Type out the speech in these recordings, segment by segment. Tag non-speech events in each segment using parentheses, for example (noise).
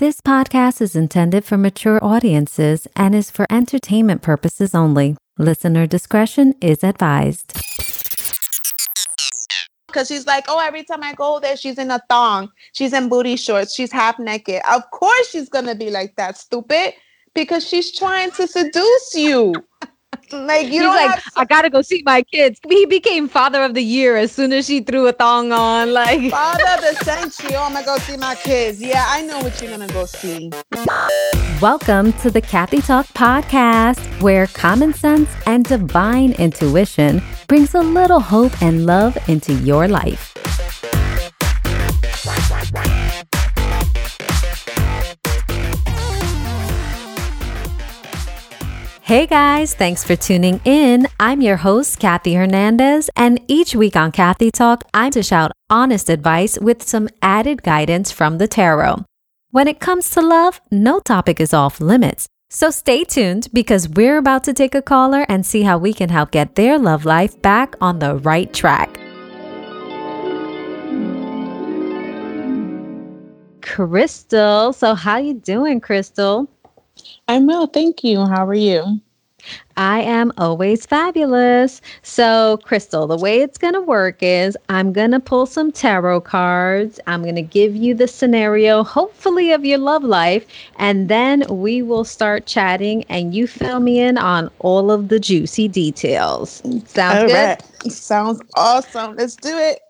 This podcast is intended for mature audiences and is for entertainment purposes only. Listener discretion is advised. Because she's like, oh, every time I go there, she's in a thong, she's in booty shorts, she's half naked. Of course, she's gonna be like that, stupid, because she's trying to seduce you. Like you He's don't like, have I gotta go see my kids. He became father of the year as soon as she threw a thong on. Like, father of the century. Oh, I'm gonna go see my kids. Yeah, I know what you're gonna go see. Welcome to the Kathy Talk podcast, where common sense and divine intuition brings a little hope and love into your life. Hey guys, thanks for tuning in. I'm your host, Kathy Hernandez, and each week on Kathy Talk, I dish out honest advice with some added guidance from the tarot. When it comes to love, no topic is off limits. So stay tuned because we're about to take a caller and see how we can help get their love life back on the right track. Crystal. So, how you doing, Crystal? I'm well, thank you. How are you? I am always fabulous. So, Crystal, the way it's going to work is I'm going to pull some tarot cards. I'm going to give you the scenario, hopefully, of your love life. And then we will start chatting and you fill me in on all of the juicy details. Sounds All good? right. Sounds awesome. Let's do it.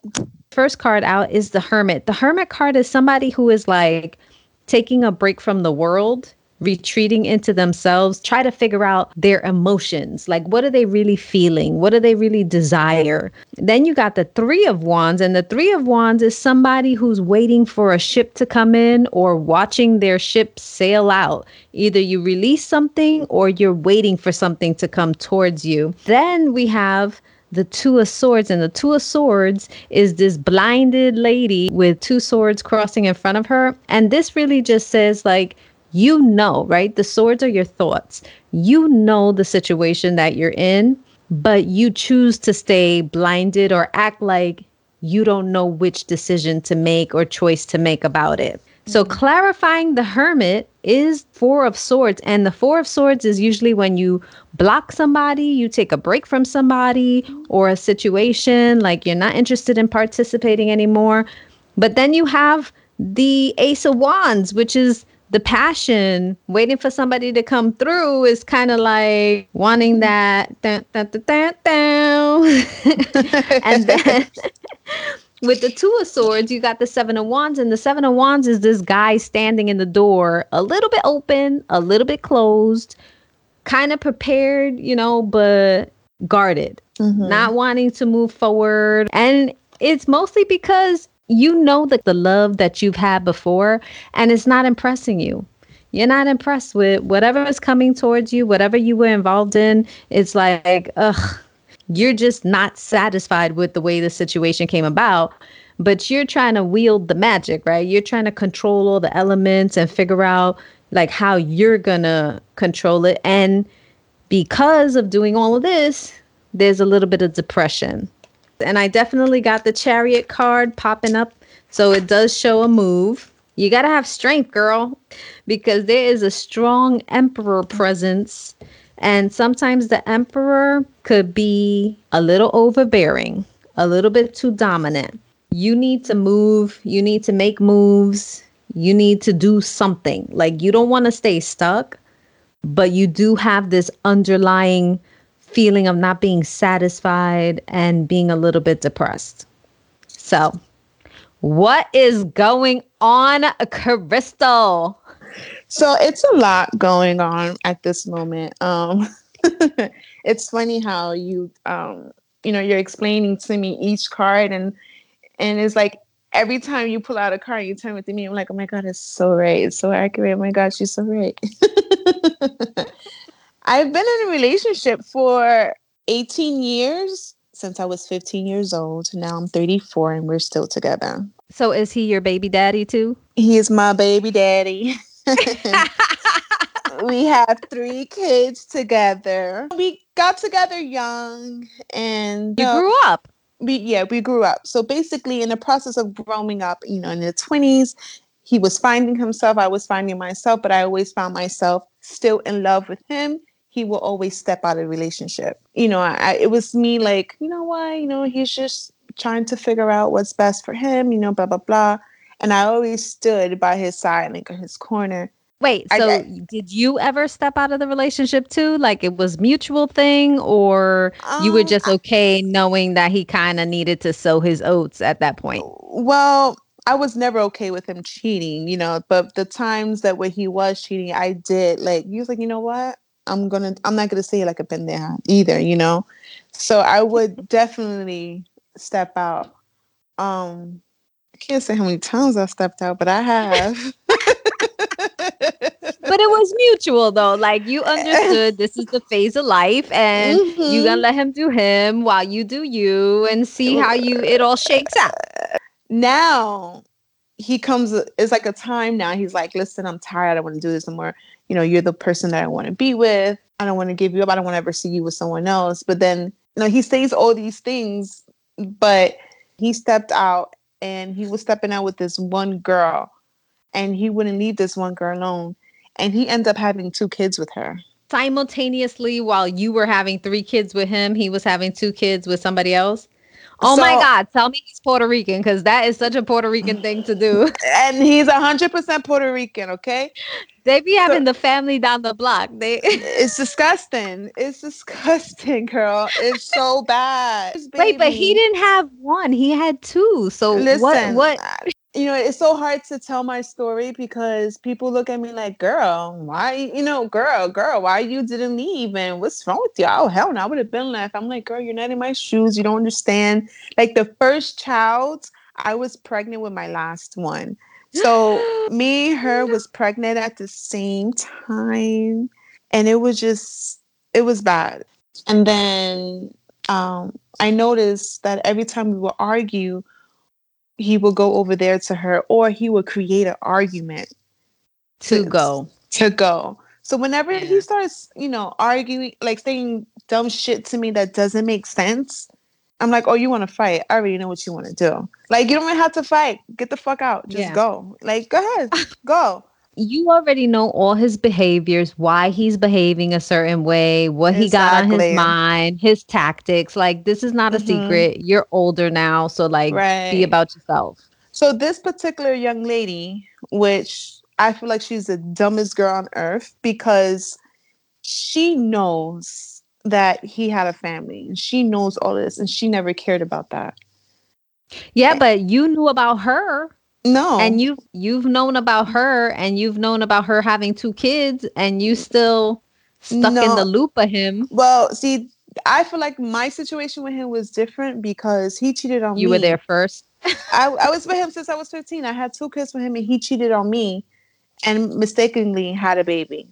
First card out is the Hermit. The Hermit card is somebody who is like taking a break from the world retreating into themselves, try to figure out their emotions. Like, what are they really feeling? What do they really desire? Then you got the Three of Wands, and the Three of Wands is somebody who's waiting for a ship to come in or watching their ship sail out. Either you release something or you're waiting for something to come towards you. Then we have the Two of Swords, and the Two of Swords is this blinded lady with two swords crossing in front of her. And this really just says, like, you know, right? The swords are your thoughts. You know the situation that you're in, but you choose to stay blinded or act like you don't know which decision to make or choice to make about it. So, mm-hmm. clarifying the hermit is Four of Swords. And the Four of Swords is usually when you block somebody, you take a break from somebody mm-hmm. or a situation, like you're not interested in participating anymore. But then you have the Ace of Wands, which is the passion waiting for somebody to come through is kind of like wanting that dun, dun, dun, dun, dun. (laughs) and then (laughs) with the two of swords you got the seven of wands and the seven of wands is this guy standing in the door a little bit open a little bit closed kind of prepared you know but guarded Mhm. not wanting to move forward and it's mostly because you know that the love that you've had before and it's not impressing you. You're not impressed with whatever is coming towards you whatever you were involved in. It's like ugh you're just not satisfied with the way the situation came about but you're trying to wield the magic right? You're trying to control all the elements and figure out like how you're gonna control it. And because of doing all of this there's a little bit of depression and I definitely got the chariot card popping up. So it does show a move. You got to have strength, girl, because there is a strong emperor presence. And sometimes the emperor could be a little overbearing, a little bit too dominant. You need to move, you need to make moves, you need to do something. Like you don't want to stay stuck, but you do have this underlying feeling of not being satisfied and being a little bit depressed. So, what is going on, Crystal? So it's a lot going on at this moment. Um, (laughs) it's funny how you, um, you know, you're explaining to me each card, and and it's like every time you pull out a card, you turn it to me. I'm like, oh my god, it's so right, it's so accurate. Oh my god, she's so right. (laughs) I've been in a relationship for 18 years since I was 15 years old. Now I'm 34, and we're still together. So, is he your baby daddy too? He is my baby daddy. (laughs) (laughs) we have three kids together. We got together young and You know, grew up. we yeah, we grew up. So basically in the process of growing up, you know, in the 20s, he was finding himself, I was finding myself, but I always found myself still in love with him. He will always step out of the relationship. You know, I, it was me like, you know what, you know, he's just trying to figure out what's best for him, you know, blah, blah, blah. And I always stood by his side, like in his corner. Wait, so I, did you ever step out of the relationship too? Like it was mutual thing or um, you were just um, okay knowing that he kind of needed to sow his oats at that point? Well, I was never okay with him cheating, you know, but the times that when he was cheating, I did like he was like, you know what? I'm gonna I'm not gonna say like a pendeja either, you know. So I would (laughs) definitely step out. Um I can't say how many times I stepped out, but I have. but it was mutual though. Like you understood (laughs) this is the phase of life and mm-hmm. you gonna let him do him while you do you and see how you it all shakes out. Now he comes it's like a time now. He's like, listen, I'm tired. I want to do this anymore. You know, you're the person that I want to be with. I don't want to give you up. I don't want to ever see you with someone else. But then, you know, he says all these things, but he stepped out and he was stepping out with this one girl and he wouldn't leave this one girl alone and he ended up having two kids with her simultaneously while you were having three kids with him he was having two kids with somebody else oh so, my god tell me he's puerto rican because that is such a puerto rican thing to do. (laughs) And he's 100% puerto rican okay? They be having so, the family down the block. They (laughs) it's disgusting. It's disgusting girl. It's so bad. Wait but he didn't have one. He had two. So Listen, what what you know, it's so hard to tell my story because people look at me like, girl, why, you know, girl, girl, why you didn't leave and what's wrong with you? Oh, hell no, I would have been left. I'm like, girl, you're not in my shoes. You don't understand. Like the first child, I was pregnant with my last one. So (gasps) me, and her was pregnant at the same time. And it was just, it was bad. And then um, I noticed that every time we would argue, he will go over there to her or he will create an argument to, to go. to go. So whenever yeah. he starts you know arguing like saying dumb shit to me that doesn't make sense i'm like oh you want to fight? I already know what you want to do. Like you don't even have to fight. Get the fuck out. Just yeah. go. Like go ahead. (laughs) Go you already know all his behaviors, why he's behaving a certain way, what he got on his mind, his tactics. Like this is not a mm-hmm. secret. You're older now, so like right. be about yourself. So this particular young lady, which I feel like she's the dumbest girl on earth because she knows that he had a family and she knows all this and she never cared about that. Yeah, but you knew about her. No. And you've you've known about her and you've known about her having two kids and you still stuck no. in the loop of him. Well, see, I feel like my situation with him was different because he cheated on you me. were there first. I, I was with him since I was 15. I had two kids with him and he cheated on me and mistakenly had a baby.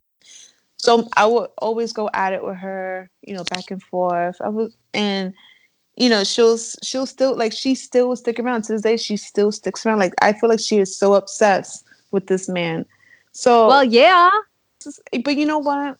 So I would always go at it with her, you know, back and forth. I was and you know, she'll she'll still like she still will stick around to this day. She still sticks around. Like I feel like she is so obsessed with this man. So well, yeah. But you know what?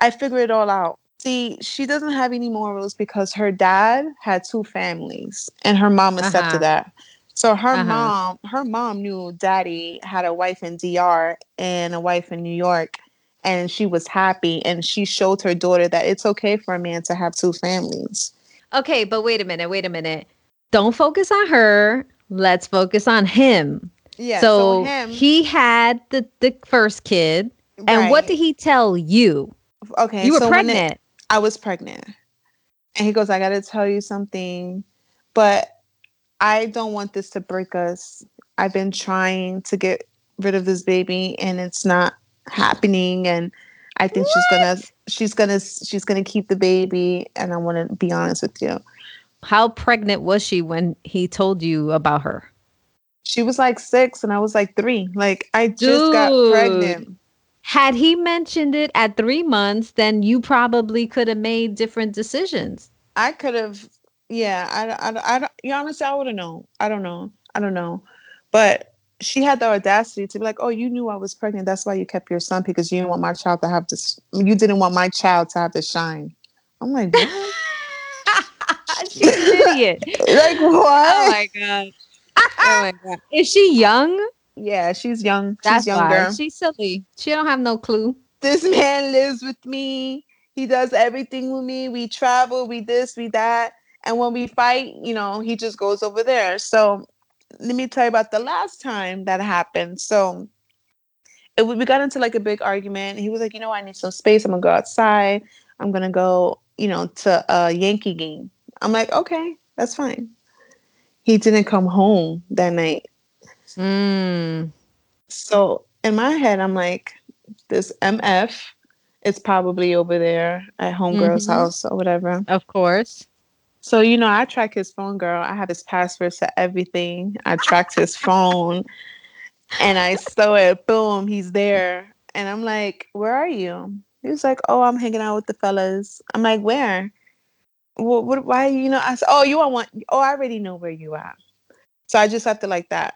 I figured it all out. See, she doesn't have any morals because her dad had two families and her mom accepted uh-huh. that. So her uh-huh. mom, her mom knew daddy had a wife in DR and a wife in New York and she was happy and she showed her daughter that it's okay for a man to have two families. Okay, but wait a minute, wait a minute. Don't focus on her. Let's focus on him. Yeah. So, so him, he had the the first kid, right. and what did he tell you? Okay, you were so pregnant. It, I was pregnant, and he goes, "I got to tell you something, but I don't want this to break us. I've been trying to get rid of this baby, and it's not happening, and." I think what? she's gonna she's gonna she's gonna keep the baby and I want to be honest with you. How pregnant was she when he told you about her? She was like 6 and I was like 3. Like I just Dude. got pregnant. Had he mentioned it at 3 months, then you probably could have made different decisions. I could have yeah, I I I, I honestly I would have known. I don't know. I don't know. But she had the audacity to be like, "Oh, you knew I was pregnant. That's why you kept your son because you didn't want my child to have this. You didn't want my child to have to shine." I'm like, what? (laughs) She's an idiot. (laughs) like what? Oh my god. Oh my god. Is she young? Yeah, she's young. She's That's younger. why she's silly. She don't have no clue. this man lives with me. He does everything with me. We travel, we this, we that. And when we fight, you know, he just goes over there. So let me tell you about the last time that happened. So it, we got into like a big argument. He was like, you know, I need some space. I'm gonna go outside. I'm gonna go, you know, to a Yankee game. I'm like, okay, that's fine. He didn't come home that night. Mm. So in my head, I'm like, this MF is probably over there at homegirl's Mhm. house or whatever. Of course. So you know, I track his phone, girl. I have his passwords to everything. I tracked his phone, and I saw it. Boom, he's there, and I'm like, "Where are you?" He was like, "Oh, I'm hanging out with the fellas." I'm like, "Where?" What? what why? You know? I said, "Oh, you want one? Oh, I already know where you are." So I just left it like that.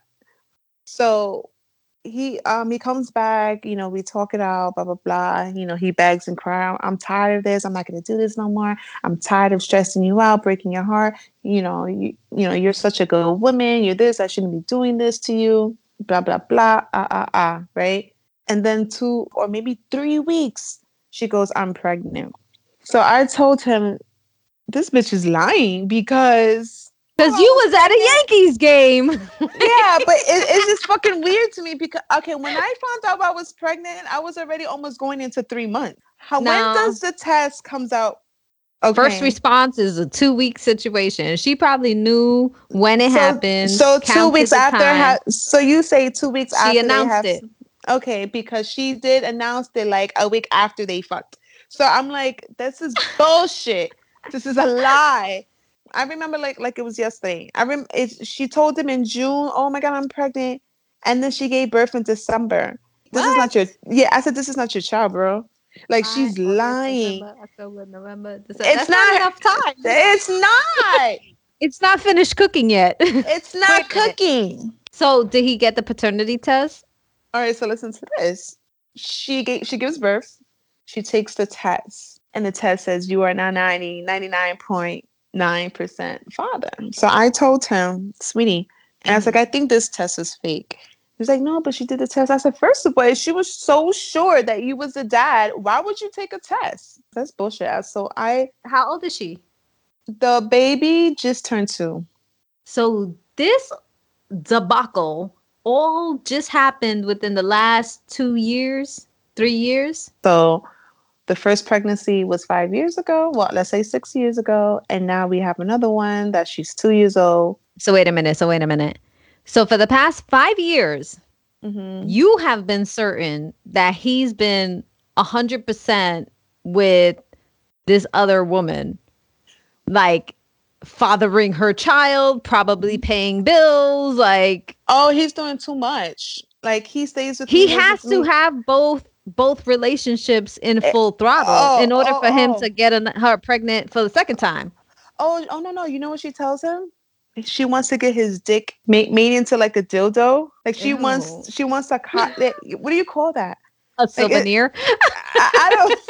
So he um he comes back, you know, we talk it out, blah blah blah. You know, he begs and cries. I'm tired of this. I'm not gonna do this no more. I'm tired of stressing you out, breaking your heart. You know, you you know, you're such a good woman. You're this. I shouldn't be doing this to you. Blah blah blah. Ah ah ah. Right. And then two or maybe three weeks, she goes, "I'm pregnant." So I told him, "This bitch is lying because." Because you was at a Yankees game. (laughs) yeah, but it, it's just fucking weird to me because okay, when I found out I was pregnant, I was already almost going into three months. How No. when does the test comes out? Okay. First response is a two week situation. She probably knew when it so, happened. So two weeks after, ha- so you say two weeks after she announced have- it. Okay, because she did announce it like a week after they fucked. So I'm like, this is bullshit. this is a lie. I remember like like it was yesterday. I rem- it, she told him in June, "Oh my god, I'm pregnant," and then she gave birth in December. This is not your yeah. I said this is not your child, bro. Like she's lying. It's It's not- enough time. It's not. It's not finished cooking yet. (laughs) It's not Wait a minute. cooking. so did he get the paternity test? All right, so listen to this. She gave, she gives birth. She takes the test, and the test says you are now 90, 99.9% father. So I told him, sweetie, and I was mm-hmm. like, I think this test is fake. He was like, no, but she did the test. I said, first of all, she was so sure that you was the dad, why would you take a test? That's bullshit. So I, How old is she? the baby just turned two. So this debacle all just happened within the last two years, three years. So the first pregnancy was five years ago. Well, let's say six years ago. And now we have another one that she's two years old. So wait a minute. So wait a minute. So for the past five years, Mm-hmm. you have been certain that he's been a hundred percent with this other woman, like fathering her child, probably paying bills. Like Oh, he's doing too much. Like he stays with he has to have both both relationships in Eh, full throttle oh, in order oh, for him oh. to get an, her pregnant for the second time. Oh, oh no, no. You know what she tells him? She wants to get his dick made, made into like a dildo. Like she Ew. wants, she wants a cot. what do you call that? A it- souvenir. (laughs) I, I don't.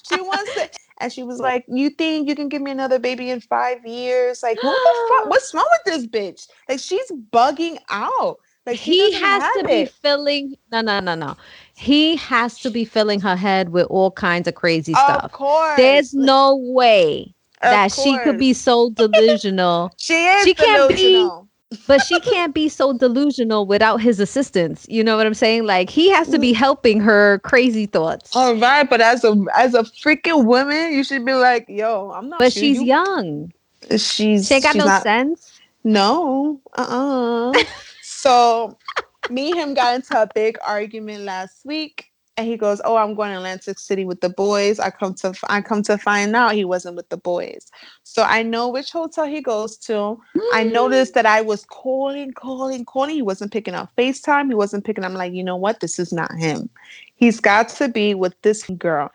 (laughs) she wants to, and she was like, "You think you can give me another baby in five years? Like, what the fuck? (gasps) What's wrong with this bitch? Like, she's bugging out. Like, he has to be filling no no no no. He has to be filling her head with all kinds of crazy Of stuff. Course, there's no way Of that she could be so delusional. (laughs) She is. she can't be- but she can't be so delusional without his assistance. You know what i'm saying? Like he has to be helping her crazy thoughts. All right, but as a as a freaking woman, you should be like, yo, I'm not. but sure she's you- young. She's she ain't got no not- sense. No. Uh. uh (laughs) so, me and him got into a big argument last week, and he goes, "Oh, I'm going to Atlantic City with the boys." I come to I come to find out he wasn't with the boys. So I know which hotel he goes to. I noticed mm. that I was calling, calling, calling. He wasn't picking up FaceTime. He wasn't picking. Up. I'm like, you know what? This is not him. He's got to be with this girl.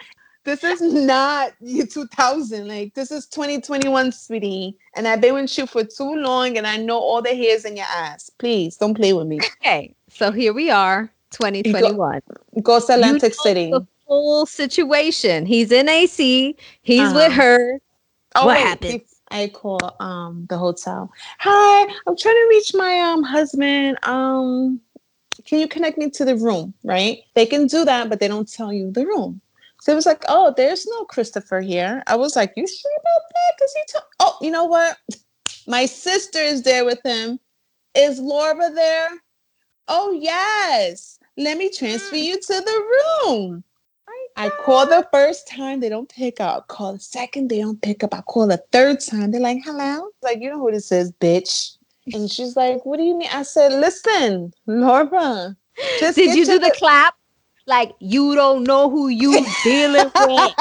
This is not year 2000. Like this is 2021, sweetie. And I've been with you for too long, and I know all the hairs in your ass. Please don't play with me. okay so here we are 2021 Go to Atlantic City. the full situation he's in ac he's Uh-huh. with her Oh, what wait, happened? I call um the hotel. Hi, I'm trying to reach my um husband. Um, can you connect me to the room? Right? They can do that, but they don't tell you the room. So it was like, oh, there's no Christopher here. I was like, you sure about that? Because he told. Oh, you know what? My sister is there with him. Is Laura there? Oh yes. Let me transfer you to the room. I call the first time, they don't pick up. Call the second, they don't pick up. I call the third time, they're like, hello. Like, you know who this is, bitch. And she's like, what do you mean? I said, listen, Laura. Just Did you do the, the clap? Like, you don't know who you dealing (laughs) with.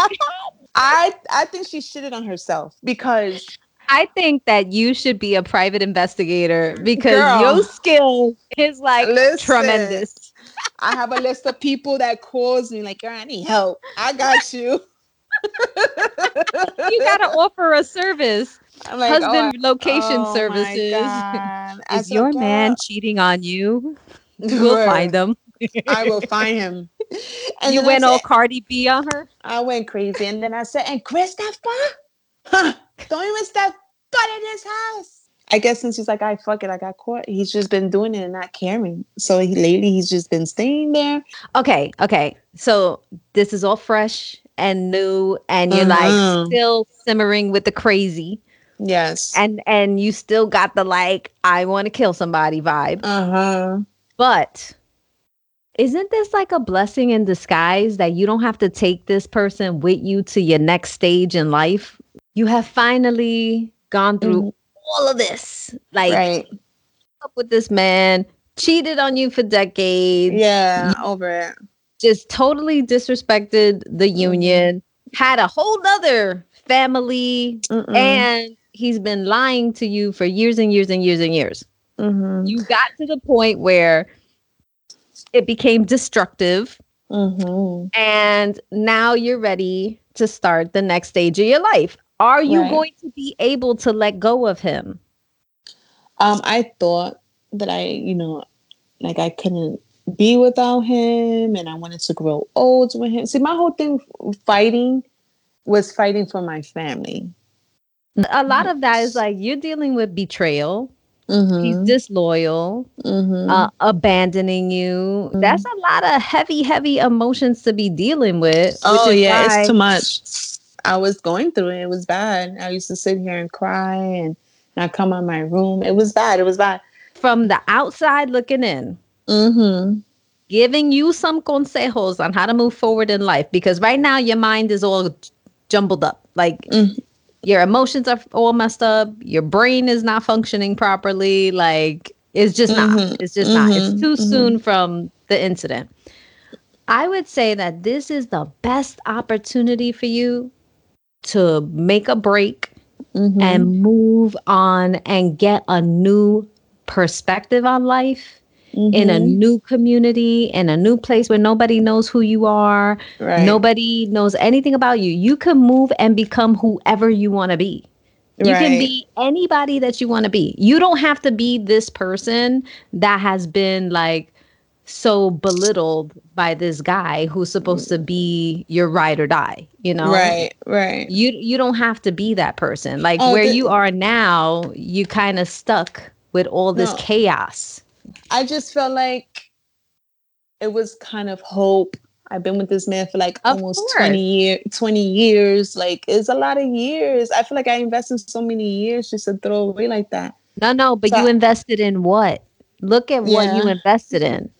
I I think she shitted on herself because I think that you should be a private investigator because Girl, your skill is like listen, tremendous. (laughs) I have a list of people that calls me like, "Girl, I need help. I got you. (laughs) you gotta offer a service. Like, Husband oh, location oh services. Is your man cheating on you? We'll find him. I will find him. (laughs) And you went said, all Cardi B on her? I went crazy. And then I said, and Christopher? Huh, don't even step foot in his house. I guess since he's like, I fuck it, I got caught. He's just been doing it and not caring. So he, lately, he's just been staying there. Okay, okay. So this is all fresh and new, and you're uh-huh. like still simmering with the crazy. Yes. And and you still got the like, I want to kill somebody vibe. Uh huh. But isn't this like a blessing in disguise that you don't have to take this person with you to your next stage in life? You have finally gone through mm-hmm all of this. Like, right. up with this man, cheated on you for decades. Yeah, over it. Just totally disrespected the mm-hmm. union, had a whole other family, Mm-mm. and he's been lying to you for years and years and years and years. Mm-hmm. You got to the point where it became destructive. Mm-hmm. And now you're ready to start the next stage of your life. Are you right. going to be able to let go of him? Um, I thought that I, you know, like I couldn't be without him and I wanted to grow old with him. See, my whole thing fighting was fighting for my family. A lot of that is like you're dealing with betrayal. Mm-hmm. He's disloyal, mm-hmm. uh, abandoning you. Mm-hmm. That's a lot of heavy, heavy emotions to be dealing with. Oh, yeah, it's too much I was going through it. It was bad. I used to sit here and cry and not come on my room. It was bad. It was bad. From the outside looking in, mm-hmm. giving you some consejos on how to move forward in life because right now your mind is all jumbled up. Like mm-hmm. Your emotions are all messed up. Your brain is not functioning properly. Like it's just mm-hmm. not. It's just not. It's mm-hmm. too mm-hmm. soon from the incident. I would say that this is the best opportunity for you to make a break mm-hmm. and move on and get a new perspective on life mm-hmm. in a mm-hmm. new community, in a new place where nobody knows who you are, right. nobody knows anything about you. You can move and become whoever you want to be. You right. can be anybody that you want to be. You don't have to be this person that has been like so belittled by this guy who's supposed to be your ride or die you know right right you you don't have to be that person like oh, where the, you are now you kind of stuck with all this no, chaos i just felt like it was kind of hope. I've been with this man for like of almost course. 20 years 20 years like it's a lot of years. I feel like i invested so many years just to throw away like that. No no but so, you invested in what? Look at yeah. what you invested in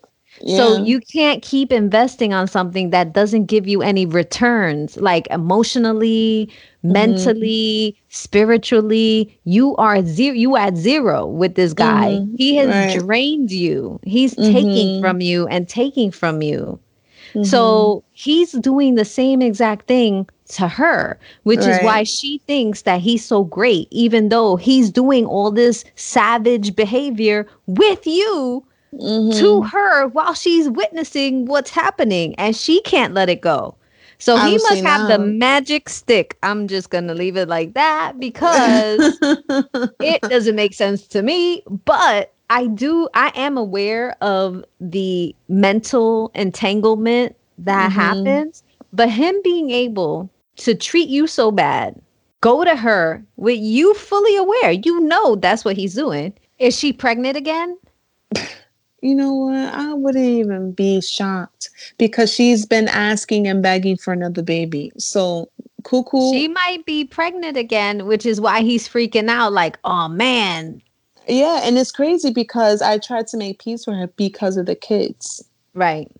so you can't keep investing on something that doesn't give you any returns, like emotionally, mm-hmm. mentally, spiritually. You are zero. You at zero with this guy. Mm-hmm. He has right. drained you. He's mm-hmm. taking from you and taking from you. So mm-hmm. he's doing the same exact thing to her, which right. is why she thinks that he's so great, even though he's doing all this savage behavior with you mm-hmm. to her while she's witnessing what's happening and she can't let it go. So he must have the magic stick. I'm just going to leave it like that because (laughs) it doesn't make sense to me, but I do I am aware of the mental entanglement that mm-hmm. happens, but him being able to treat you so bad go to her with you fully aware. You know that's what he's doing. Is she pregnant again? (laughs) You know what? I wouldn't even be shocked because she's been asking and begging for another baby. So, cuckoo. She might be pregnant again, which is why he's freaking out. Like, oh man. Yeah, and it's crazy because I tried to make peace with her because of the kids. Right.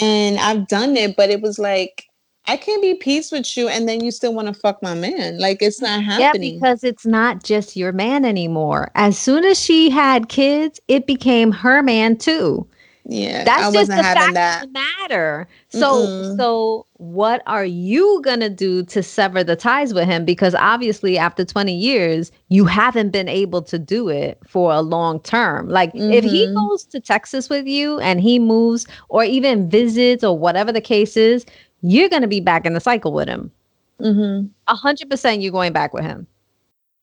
And I've done it, but it was like I can't be peace with you and then you still want to fuck my man. Like it's not happening. Yeah, because it's not just your man anymore. As soon as she had kids, it became her man too. Yeah, that's just the fact that. of the matter. So, Mm-mm. so what are you gonna do to sever the ties with him? Because obviously, after twenty years, you haven't been able to do it for a long term. Like, mm-hmm. if he mm-hmm. goes to Texas with you and he moves, or even visits, or whatever the case is, you're going to be back in the cycle with him. Mm-hmm. A hundred percent, you're going back with him.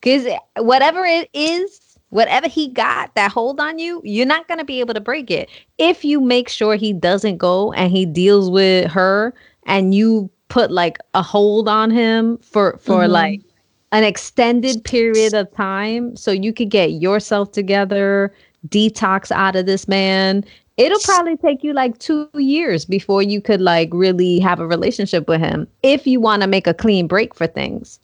Because whatever it is, whatever he got that hold on you, you're not going to be able to break it. If you make sure he doesn't go and he deals with her and you put like a hold on him for, for mm-hmm. like an extended period of time so you could get yourself together, detox out of this man it'll probably take you like two years before you could like really have a relationship with him if you want to make a clean break for things.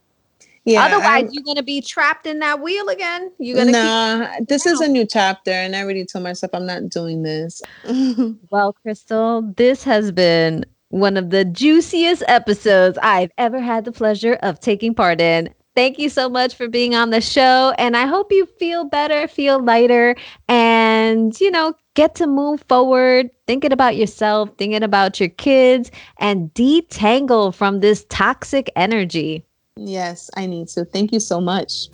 Yeah. Otherwise, I'm, you're gonna be trapped in that wheel again. You're gonna. Nah, this is a new chapter, and I already told myself I'm not doing this. (laughs) well, Crystal, this has been one of the juiciest episodes I've ever had the pleasure of taking part in. Thank you so much for being on the show. And I hope you feel better, feel lighter, and, you know, get to move forward, thinking about yourself, thinking about your kids, and detangle from this toxic energy. Yes, I need to. Thank you so much.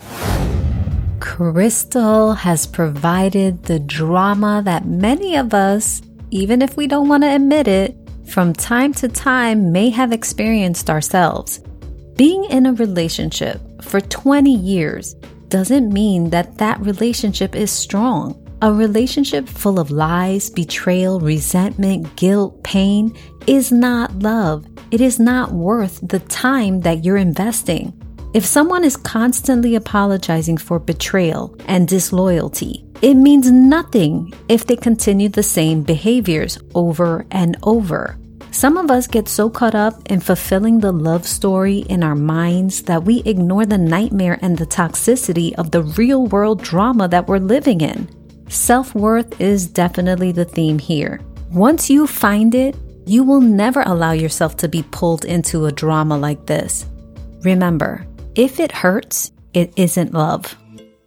Crystal has provided the drama that many of us, even if we don't want to admit it, from time to time may have experienced ourselves. Being in a relationship for 20 years doesn't mean that that relationship is strong. A relationship full of lies, betrayal, resentment, guilt, pain is not love. It is not worth the time that you're investing. If someone is constantly apologizing for betrayal and disloyalty, it means nothing if they continue the same behaviors over and over. Some of us get so caught up in fulfilling the love story in our minds that we ignore the nightmare and the toxicity of the real world drama that we're living in. Self worth is definitely the theme here. Once you find it, you will never allow yourself to be pulled into a drama like this. Remember, if it hurts, it isn't love.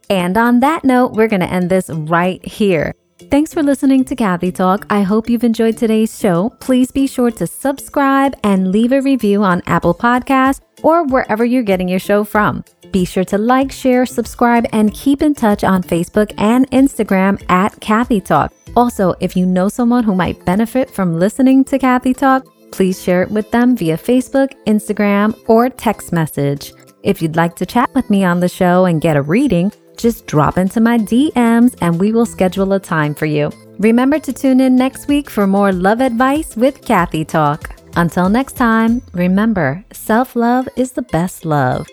And on that note, we're going to end this right here. Thanks for listening to Kathy Talk. I hope you've enjoyed today's show. Please be sure to subscribe and leave a review on Apple Podcasts or wherever you're getting your show from. Be sure to like, share, subscribe, and keep in touch on Facebook and Instagram at Kathy Talk. Also, if you know someone who might benefit from listening to Kathy Talk, please share it with them via Facebook, Instagram, or text message. If you'd like to chat with me on the show and get a reading, just drop into my DMs and we will schedule a time for you. Remember to tune in next week for more love advice with Kathy Talk. Until next time, remember self love is the best love.